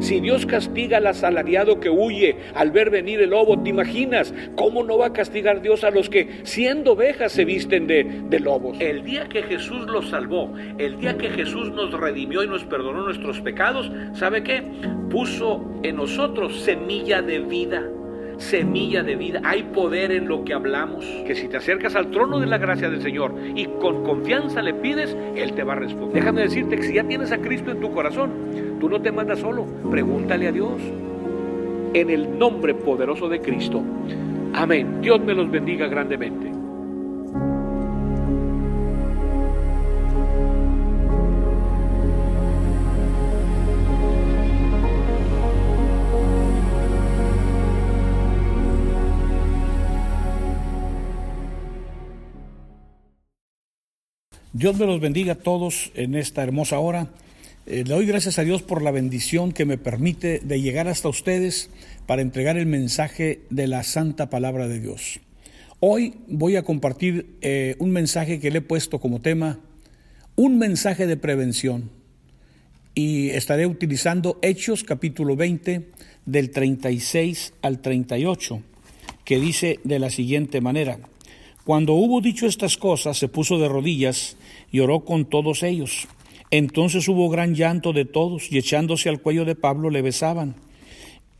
Si Dios castiga al asalariado que huye al ver venir el lobo, ¿te imaginas cómo no va a castigar Dios a los que siendo ovejas se visten de, de lobos? El día que Jesús los salvó, el día que Jesús nos redimió y nos perdonó nuestros pecados, ¿sabe qué? Puso en nosotros semilla de vida semilla de vida, hay poder en lo que hablamos. Que si te acercas al trono de la gracia del Señor y con confianza le pides, Él te va a responder. Déjame decirte que si ya tienes a Cristo en tu corazón, tú no te mandas solo, pregúntale a Dios. En el nombre poderoso de Cristo. Amén. Dios me los bendiga grandemente. Dios me los bendiga a todos en esta hermosa hora. Eh, le doy gracias a Dios por la bendición que me permite de llegar hasta ustedes para entregar el mensaje de la santa palabra de Dios. Hoy voy a compartir eh, un mensaje que le he puesto como tema, un mensaje de prevención. Y estaré utilizando Hechos capítulo 20 del 36 al 38, que dice de la siguiente manera. Cuando hubo dicho estas cosas, se puso de rodillas y oró con todos ellos. Entonces hubo gran llanto de todos y echándose al cuello de Pablo le besaban,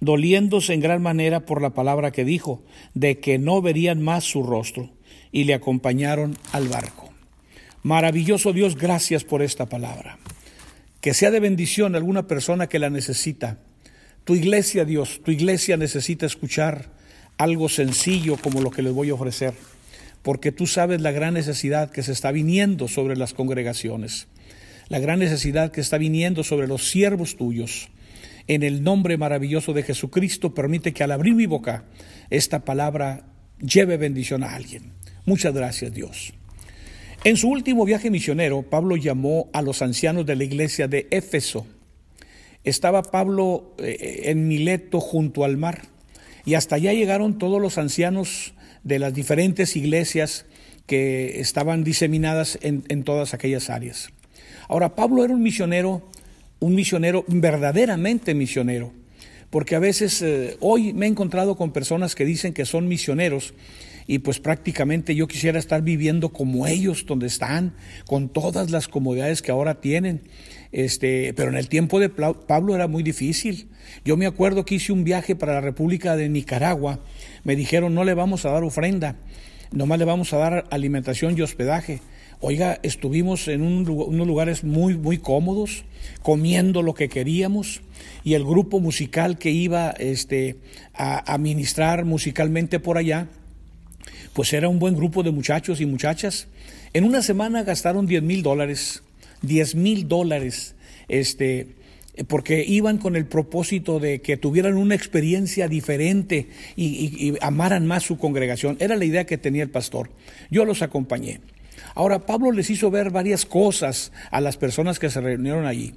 doliéndose en gran manera por la palabra que dijo, de que no verían más su rostro, y le acompañaron al barco. Maravilloso Dios, gracias por esta palabra. Que sea de bendición a alguna persona que la necesita. Tu iglesia, Dios, tu iglesia necesita escuchar algo sencillo como lo que les voy a ofrecer porque tú sabes la gran necesidad que se está viniendo sobre las congregaciones, la gran necesidad que está viniendo sobre los siervos tuyos. En el nombre maravilloso de Jesucristo, permite que al abrir mi boca esta palabra lleve bendición a alguien. Muchas gracias Dios. En su último viaje misionero, Pablo llamó a los ancianos de la iglesia de Éfeso. Estaba Pablo eh, en Mileto junto al mar y hasta allá llegaron todos los ancianos de las diferentes iglesias que estaban diseminadas en, todas aquellas áreas. Ahora, Pablo era un misionero, un misionero verdaderamente misionero, porque a veces eh, hoy me he encontrado con personas que dicen que son misioneros y pues prácticamente yo quisiera estar viviendo como ellos donde están, con todas las comodidades que ahora tienen. Este, pero en el tiempo de Pablo era muy difícil. Yo me acuerdo que hice un viaje para la República de Nicaragua me dijeron no le vamos a dar ofrenda, nomás le vamos a dar alimentación y hospedaje. Oiga, estuvimos en unos lugares muy, muy cómodos, comiendo lo que queríamos, y el grupo musical que iba este, a, a ministrar musicalmente por allá, pues era un buen grupo de muchachos y muchachas. En una semana gastaron 10 mil dólares, 10 mil dólares, este, porque iban con el propósito de que tuvieran una experiencia diferente y, amaran más su congregación. Era la idea que tenía el pastor. Yo los acompañé. Ahora, Pablo les hizo ver varias cosas a las personas que se reunieron allí.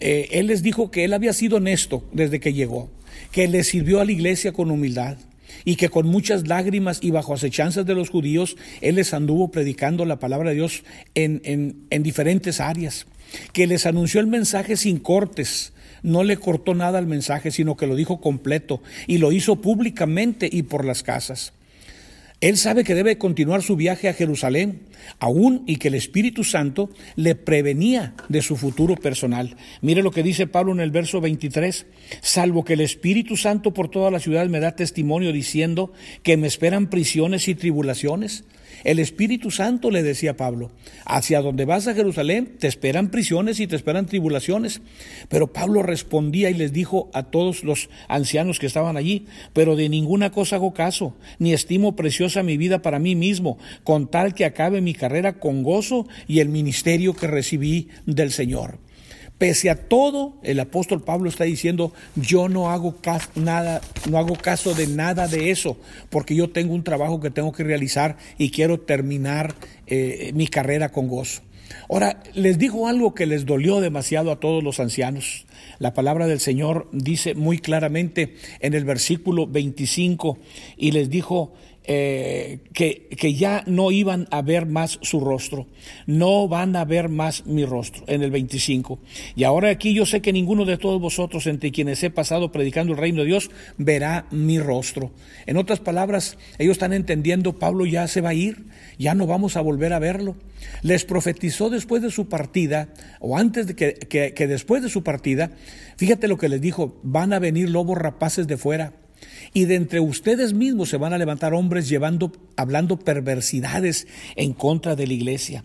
Eh, él les dijo que él había sido honesto desde que llegó, que le sirvió a la iglesia con humildad y que con muchas lágrimas y bajo acechanzas de los judíos, él les anduvo predicando la palabra de Dios en, en diferentes áreas que les anunció el mensaje sin cortes, no le cortó nada al mensaje, sino que lo dijo completo y lo hizo públicamente y por las casas. Él sabe que debe continuar su viaje a Jerusalén, aún y que el Espíritu Santo le prevenía de su futuro personal. Mire lo que dice Pablo en el verso 23, salvo que el Espíritu Santo por toda la ciudad me da testimonio diciendo que me esperan prisiones y tribulaciones. El Espíritu Santo le decía Pablo, hacia donde vas a Jerusalén te esperan prisiones y te esperan tribulaciones. Pero Pablo respondía y les dijo a todos los ancianos que estaban allí, pero de ninguna cosa hago caso, ni estimo preciosa mi vida para mí mismo, con tal que acabe mi carrera con gozo y el ministerio que recibí del Señor. Pese a todo, el apóstol Pablo está diciendo, yo no hago caso, nada, no hago caso de nada de eso, porque yo tengo un trabajo que tengo que realizar y quiero terminar eh, mi carrera con gozo. Ahora, les dijo algo que les dolió demasiado a todos los ancianos. La palabra del Señor dice muy claramente en el versículo 25, y les dijo, eh, que, que, ya no iban a ver más su rostro, no van a ver más mi rostro, en el 25. Y ahora aquí yo sé que ninguno de todos vosotros, entre quienes he pasado predicando el reino de Dios, verá mi rostro. En otras palabras, ellos están entendiendo, Pablo ya se va a ir, ya no vamos a volver a verlo. Les profetizó después de su partida, o antes de que, que, que después de su partida, fíjate lo que les dijo, van a venir lobos rapaces de fuera y de entre ustedes mismos se van a levantar hombres llevando, hablando perversidades en contra de la iglesia.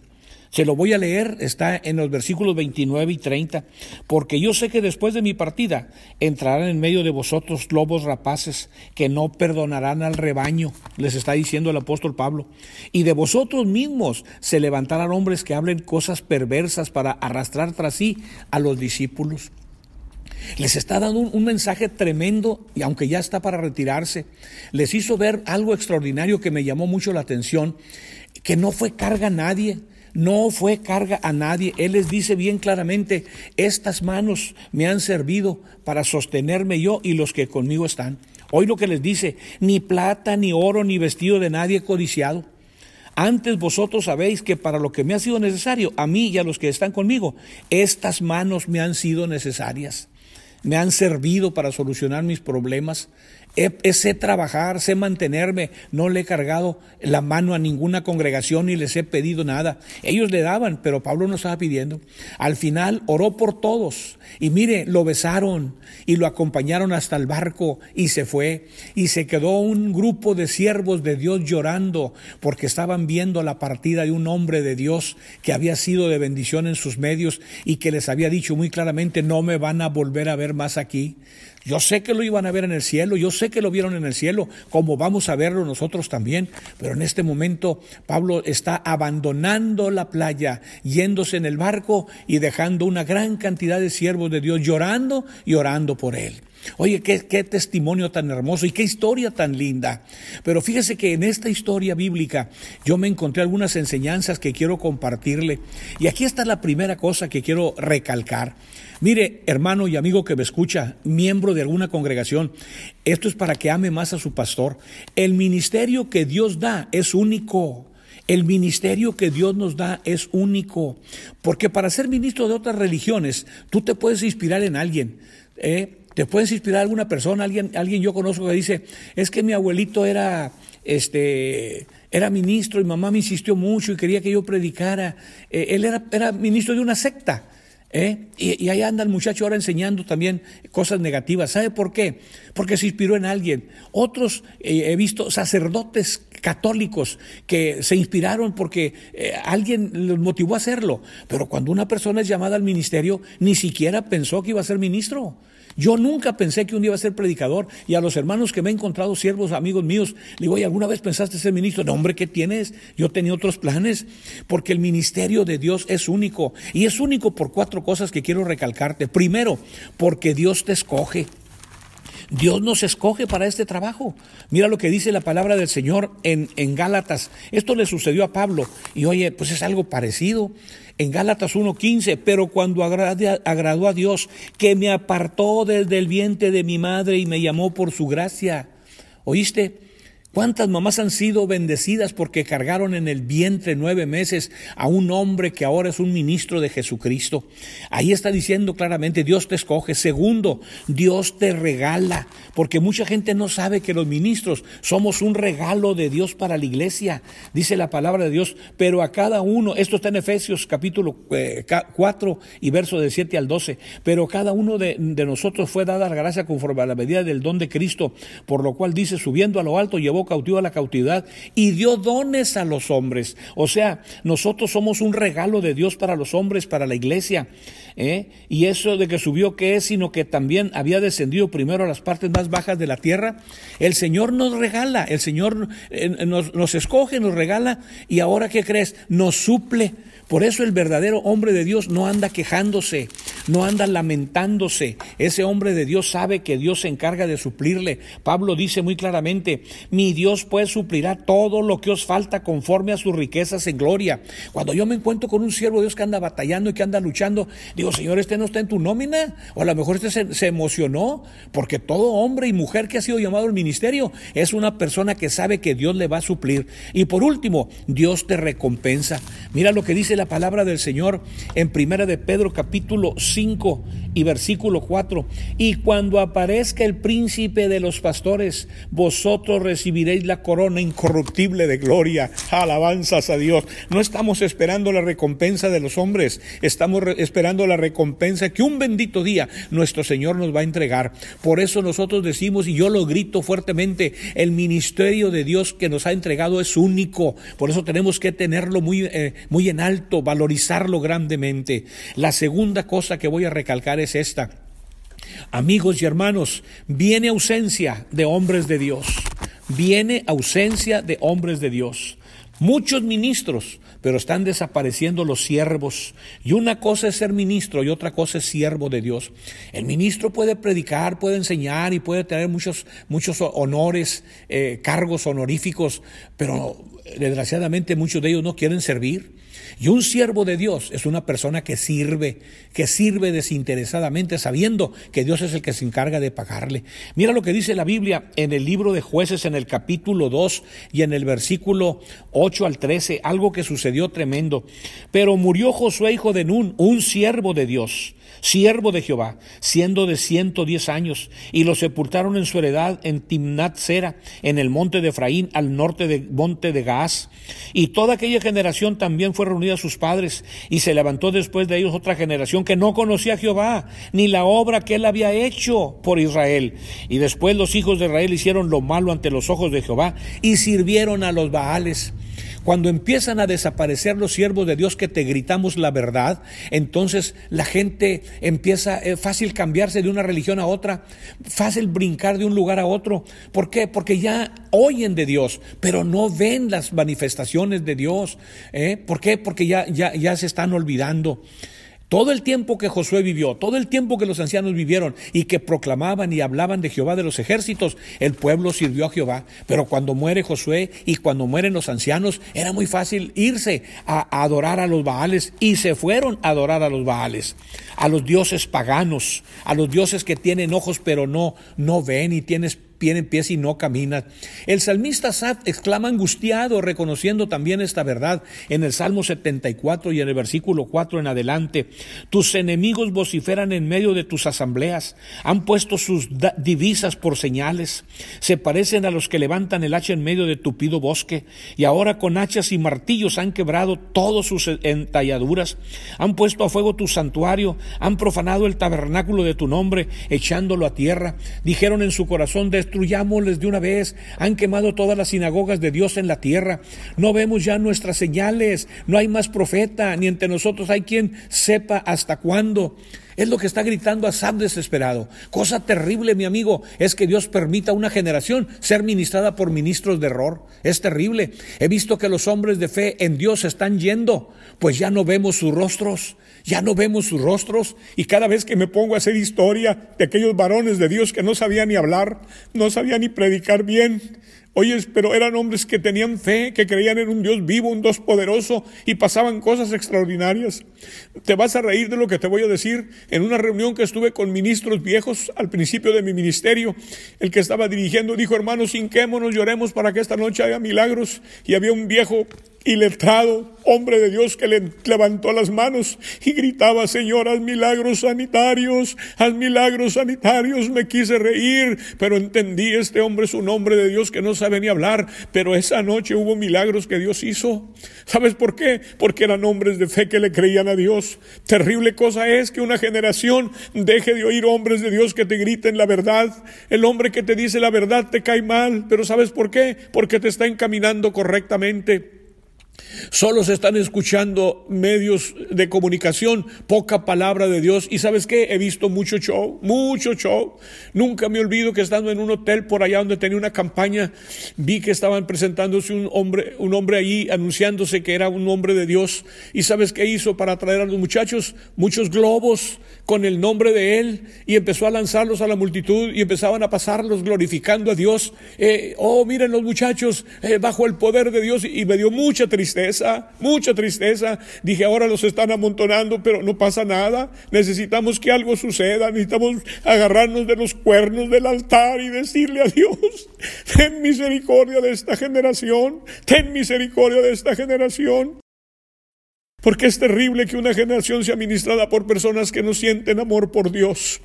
Se lo voy a leer, está en los versículos 29 y 30, porque yo sé que después de mi partida entrarán en medio de vosotros lobos rapaces que no perdonarán al rebaño, les está diciendo el apóstol Pablo, y de vosotros mismos se levantarán hombres que hablen cosas perversas para arrastrar tras sí a los discípulos. Les está dando un, mensaje tremendo y aunque ya está para retirarse, les hizo ver algo extraordinario que me llamó mucho la atención, que no fue carga a nadie, no fue carga a nadie. Él les dice bien claramente, estas manos me han servido para sostenerme yo y los que conmigo están. Hoy lo que les dice, ni plata, ni oro, ni vestido de nadie codiciado. Antes vosotros sabéis que para lo que me ha sido necesario, a mí y a los que están conmigo, estas manos me han sido necesarias me han servido para solucionar mis problemas. Sé trabajar, sé mantenerme, no le he cargado la mano a ninguna congregación ni les he pedido nada. Ellos le daban, pero Pablo no estaba pidiendo. Al final oró por todos y mire, lo besaron y lo acompañaron hasta el barco y se fue. Y se quedó un grupo de siervos de Dios llorando porque estaban viendo la partida de un hombre de Dios que había sido de bendición en sus medios y que les había dicho muy claramente, no me van a volver a ver más aquí. Yo sé que lo iban a ver en el cielo, yo sé que lo vieron en el cielo, como vamos a verlo nosotros también, pero en este momento Pablo está abandonando la playa, yéndose en el barco y dejando una gran cantidad de siervos de Dios llorando y orando por él. Oye, qué, qué, testimonio tan hermoso y qué historia tan linda. Pero fíjese que en esta historia bíblica yo me encontré algunas enseñanzas que quiero compartirle. Y aquí está la primera cosa que quiero recalcar. Mire, hermano y amigo que me escucha, miembro de alguna congregación, esto es para que ame más a su pastor. El ministerio que Dios da es único. El ministerio que Dios nos da es único. Porque para ser ministro de otras religiones, tú te puedes inspirar en alguien. ¿eh? Te puedes inspirar alguna persona, alguien, alguien yo conozco que dice, es que mi abuelito era, este, era ministro y mamá me insistió mucho y quería que yo predicara. Eh, él era, era ministro de una secta. ¿Eh? Y, ahí anda el muchacho ahora enseñando también cosas negativas. ¿Sabe por qué? Porque se inspiró en alguien. Otros eh, he visto sacerdotes católicos que se inspiraron porque eh, alguien los motivó a hacerlo. Pero cuando una persona es llamada al ministerio, ni siquiera pensó que iba a ser ministro. Yo nunca pensé que un día iba a ser predicador y a los hermanos que me he encontrado, siervos, amigos míos, le digo, ¿y alguna vez pensaste ser ministro? No, hombre, ¿qué tienes? Yo tenía otros planes, porque el ministerio de Dios es único. Y es único por cuatro cosas que quiero recalcarte. Primero, porque Dios te escoge. Dios nos escoge para este trabajo. Mira lo que dice la palabra del Señor en, en Gálatas. Esto le sucedió a Pablo. Y oye, pues es algo parecido en Gálatas 1.15, pero cuando agradó a Dios, que me apartó desde el vientre de mi madre y me llamó por su gracia. ¿Oíste? ¿Cuántas mamás han sido bendecidas porque cargaron en el vientre nueve meses a un hombre que ahora es un ministro de Jesucristo? Ahí está diciendo claramente, Dios te escoge. Segundo, Dios te regala, porque mucha gente no sabe que los ministros somos un regalo de Dios para la iglesia. Dice la palabra de Dios, pero a cada uno, esto está en Efesios capítulo 4 eh, y verso de 7 al 12, pero cada uno de, de nosotros fue dada la gracia conforme a la medida del don de Cristo, por lo cual dice, subiendo a lo alto, llevó cautivo a la cautividad y dio dones a los hombres. O sea, nosotros somos un regalo de Dios para los hombres, para la iglesia. ¿eh? Y eso de que subió, ¿qué es? Sino que también había descendido primero a las partes más bajas de la tierra. El Señor nos regala, el Señor eh, nos, nos escoge, nos regala y ahora, ¿qué crees? Nos suple. Por eso el verdadero hombre de Dios no anda quejándose. no anda lamentándose. Ese hombre de Dios sabe que Dios se encarga de suplirle. Pablo dice muy claramente, mi Dios pues suplirá todo lo que os falta conforme a sus riquezas en gloria. Cuando yo me encuentro con un siervo de Dios que anda batallando y que anda luchando, digo, Señor, este no está en tu nómina, o a lo mejor este se, se emocionó, porque todo hombre y mujer que ha sido llamado al ministerio es una persona que sabe que Dios le va a suplir. Y por último, Dios te recompensa. Mira lo que dice la palabra del Señor en Primera de Pedro capítulo 5 y versículo 4. Y cuando aparezca el príncipe de los pastores, vosotros recibiréis la corona incorruptible de gloria. Alabanzas a Dios. No estamos esperando la recompensa de los hombres, estamos esperando la recompensa que un bendito día nuestro Señor nos va a entregar. Por eso nosotros decimos, y yo lo grito fuertemente, el ministerio de Dios que nos ha entregado es único. Por eso tenemos que tenerlo muy, eh, muy en alto, valorizarlo grandemente. La segunda cosa que voy a recalcar es esta. Amigos y hermanos, viene ausencia de hombres de Dios. Viene ausencia de hombres de Dios. Muchos ministros, pero están desapareciendo los siervos. Y una cosa es ser ministro y otra cosa es siervo de Dios. El ministro puede predicar, puede enseñar y puede tener muchos, muchos honores, eh, cargos honoríficos, pero desgraciadamente muchos de ellos no quieren servir. Y un siervo de Dios es una persona que sirve, que sirve desinteresadamente, sabiendo que Dios es el que se encarga de pagarle. Mira lo que dice la Biblia en el libro de jueces, en el capítulo 2 y en el versículo 8 al 13, algo que sucedió tremendo. Pero murió Josué, hijo de Nun, un siervo de Dios siervo de Jehová, siendo de ciento diez años, y lo sepultaron en su heredad en Timnat Sera, en el monte de Efraín, al norte del monte de Gaas. Y toda aquella generación también fue reunida a sus padres, y se levantó después de ellos otra generación que no conocía a Jehová, ni la obra que él había hecho por Israel. Y después los hijos de Israel hicieron lo malo ante los ojos de Jehová, y sirvieron a los Baales. Cuando empiezan a desaparecer los siervos de Dios que te gritamos la verdad, entonces la gente empieza eh, fácil cambiarse de una religión a otra, fácil brincar de un lugar a otro. ¿Por qué? Porque ya oyen de Dios, pero no ven las manifestaciones de Dios. ¿eh? ¿Por qué? Porque ya, ya, ya se están olvidando. Todo el tiempo que Josué vivió, todo el tiempo que los ancianos vivieron y que proclamaban y hablaban de Jehová de los ejércitos, el pueblo sirvió a Jehová. Pero cuando muere Josué y cuando mueren los ancianos, era muy fácil irse a, adorar a los Baales y se fueron a adorar a los Baales, a los dioses paganos, a los dioses que tienen ojos pero no, no ven y tienes tienen pies y no caminan. El salmista Sat exclama angustiado, reconociendo también esta verdad en el Salmo 74 y en el versículo 4 en adelante. Tus enemigos vociferan en medio de tus asambleas, han puesto sus divisas por señales, se parecen a los que levantan el hacha en medio de tupido bosque, y ahora con hachas y martillos han quebrado todas sus entalladuras, han puesto a fuego tu santuario, han profanado el tabernáculo de tu nombre, echándolo a tierra. Dijeron en su corazón, destruyámosles de una vez. Han quemado todas las sinagogas de Dios en la tierra. No vemos ya nuestras señales. No hay más profeta, ni entre nosotros hay quien sepa hasta cuándo. Es lo que está gritando Asab desesperado. Cosa terrible, mi amigo, es que Dios permita a una generación ser ministrada por ministros de error. Es terrible. He visto que los hombres de fe en Dios están yendo, pues ya no vemos sus rostros, ya no vemos sus rostros. Y cada vez que me pongo a hacer historia de aquellos varones de Dios que no sabían ni hablar, no sabían ni predicar bien, Oye, pero eran hombres que tenían fe, que creían en un Dios vivo, un Dios poderoso y pasaban cosas extraordinarias. Te vas a reír de lo que te voy a decir. En una reunión que estuve con ministros viejos al principio de mi ministerio, el que estaba dirigiendo dijo, hermanos, hinquémonos, lloremos para que esta noche haya milagros. Y había un viejo y letrado, hombre de Dios que le levantó las manos y gritaba, Señor, haz milagros sanitarios, haz milagros sanitarios. Me quise reír, pero entendí, este hombre es un hombre de Dios que no sabe ni hablar, pero esa noche hubo milagros que Dios hizo. ¿Sabes por qué? Porque eran hombres de fe que le creían a Dios. Terrible cosa es que una generación deje de oír hombres de Dios que te griten la verdad. El hombre que te dice la verdad te cae mal, pero ¿sabes por qué? Porque te está encaminando correctamente. Solo se están escuchando medios de comunicación, poca palabra de Dios. Y sabes qué, he visto mucho show, mucho show. Nunca me olvido que estando en un hotel por allá donde tenía una campaña, vi que estaban presentándose un hombre, un hombre allí anunciándose que era un hombre de Dios. Y sabes qué hizo para atraer a los muchachos? Muchos globos con el nombre de él y empezó a lanzarlos a la multitud y empezaban a pasarlos glorificando a Dios. Eh, oh, miren los muchachos eh, bajo el poder de Dios y me dio mucha tristeza, mucha tristeza. Dije, ahora los están amontonando, pero no pasa nada. Necesitamos que algo suceda, necesitamos agarrarnos de los cuernos del altar y decirle a Dios, ten misericordia de esta generación, ten misericordia de esta generación. Porque es terrible que una generación sea ministrada por personas que no sienten amor por Dios.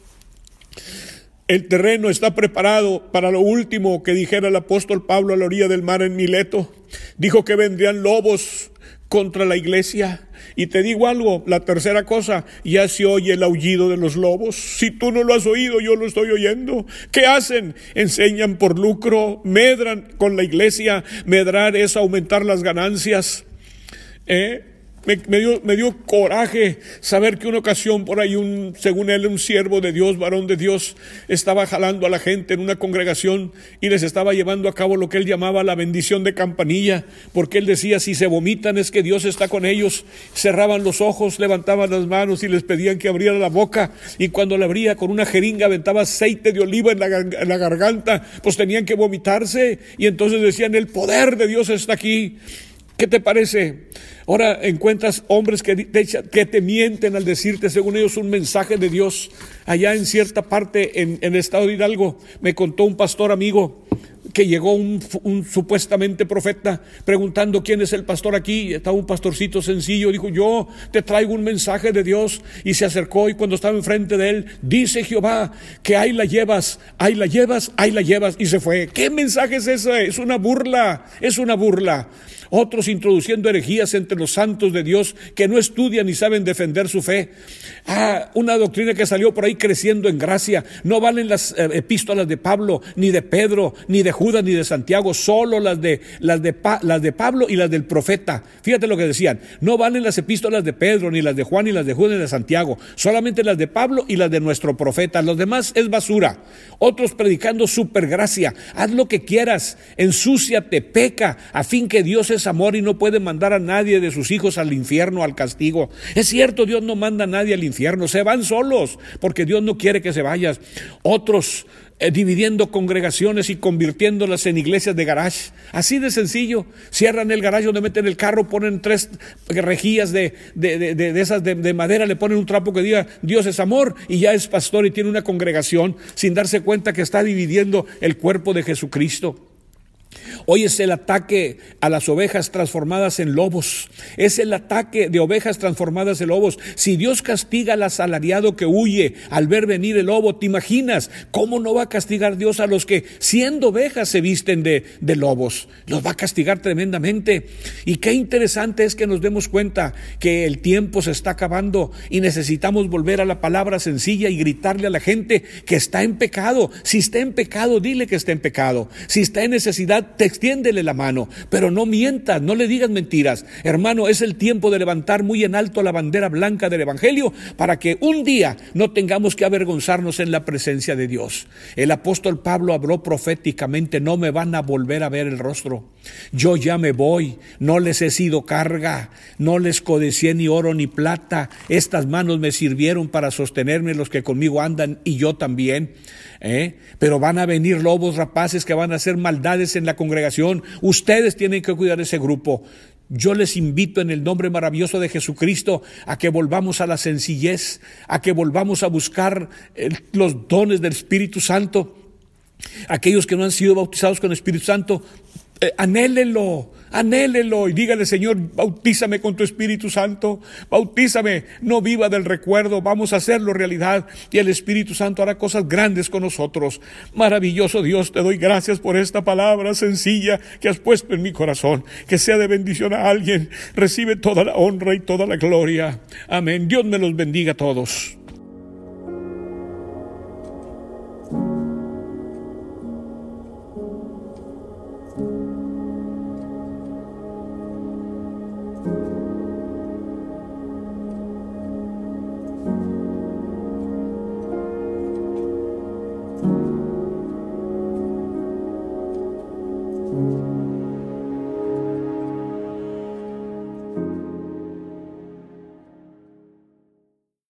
El terreno está preparado para lo último que dijera el apóstol Pablo a la orilla del mar en Mileto. Dijo que vendrían lobos contra la iglesia. Y te digo algo, la tercera cosa, ya se oye el aullido de los lobos. Si tú no lo has oído, yo lo estoy oyendo. ¿Qué hacen? Enseñan por lucro, medran con la iglesia. Medrar es aumentar las ganancias. ¿Eh? Me, dio, me, dio, coraje saber que una ocasión por ahí, un, según él, un siervo de Dios, varón de Dios, estaba jalando a la gente en una congregación y les estaba llevando a cabo lo que él llamaba la bendición de campanilla, porque él decía, si se vomitan es que Dios está con ellos. Cerraban los ojos, levantaban las manos y les pedían que abriera la boca y cuando la abría con una jeringa aventaba aceite de oliva en la garganta, pues tenían que vomitarse y entonces decían, el poder de Dios está aquí. ¿Qué te parece? Ahora encuentras hombres que te, mienten al decirte, según ellos, un mensaje de Dios. Allá en cierta parte, en, el estado de Hidalgo, me contó un pastor amigo que llegó un, supuestamente profeta preguntando quién es el pastor aquí. Estaba un pastorcito sencillo, dijo, yo te traigo un mensaje de Dios. Y se acercó y cuando estaba enfrente de él, dice Jehová que ahí la llevas, ahí la llevas, ahí la llevas. Y se fue. ¿Qué mensaje es ese? Es una burla, es una burla otros introduciendo herejías entre los santos de Dios que no estudian ni saben defender su fe. Ah, una doctrina que salió por ahí creciendo en gracia. No valen las eh, epístolas de Pablo, ni de Pedro, ni de Judas, ni de Santiago, solo las de, las, de las de Pablo y las del profeta. Fíjate lo que decían. No valen las epístolas de Pedro, ni las de Juan, ni las de Judas, ni de Santiago. Solamente las de Pablo y las de nuestro profeta. Los demás es basura. Otros predicando supergracia. Haz lo que quieras, ensúciate, peca, a fin que Dios es amor y no puede mandar a nadie de sus hijos al infierno, al castigo. Es cierto, Dios no manda a nadie al infierno, se van solos, porque Dios no quiere que se vayas. Otros eh, dividiendo congregaciones y convirtiéndolas en iglesias de garage. Así de sencillo. Cierran el garage donde meten el carro, ponen tres rejillas de, de, esas de, madera, le ponen un trapo que diga Dios es amor y ya es pastor y tiene una congregación sin darse cuenta que está dividiendo el cuerpo de Jesucristo. Hoy es el ataque a las ovejas transformadas en lobos. Es el ataque de ovejas transformadas en lobos. Si Dios castiga al asalariado que huye al ver venir el lobo, ¿te imaginas cómo no va a castigar Dios a los que siendo ovejas se visten de, lobos? Los va a castigar tremendamente. Y qué interesante es que nos demos cuenta que el tiempo se está acabando y necesitamos volver a la palabra sencilla y gritarle a la gente que está en pecado. Si está en pecado, dile que está en pecado. Si está en necesidad, te extiéndele la mano, pero no mientas, no le digas mentiras. Hermano, es el tiempo de levantar muy en alto la bandera blanca del Evangelio para que un día no tengamos que avergonzarnos en la presencia de Dios. El apóstol Pablo habló proféticamente, no me van a volver a ver el rostro. Yo ya me voy, no les he sido carga, no les codicié ni oro ni plata. Estas manos me sirvieron para sostenerme los que conmigo andan y yo también. ¿eh? Pero van a venir lobos rapaces que van a hacer maldades en la congregación. Ustedes tienen que cuidar ese grupo. Yo les invito en el nombre maravilloso de Jesucristo a que volvamos a la sencillez, a que volvamos a buscar eh, los dones del Espíritu Santo. Aquellos que no han sido bautizados con el Espíritu Santo, eh, anhélenlo, y dígale, Señor, bautízame con tu Espíritu Santo, bautízame, no viva del recuerdo, vamos a hacerlo realidad y el Espíritu Santo hará cosas grandes con nosotros. Maravilloso Dios, te doy gracias por esta palabra sencilla que has puesto en mi corazón, que sea de bendición a alguien, recibe toda la honra y toda la gloria. Amén. Dios me los bendiga a todos.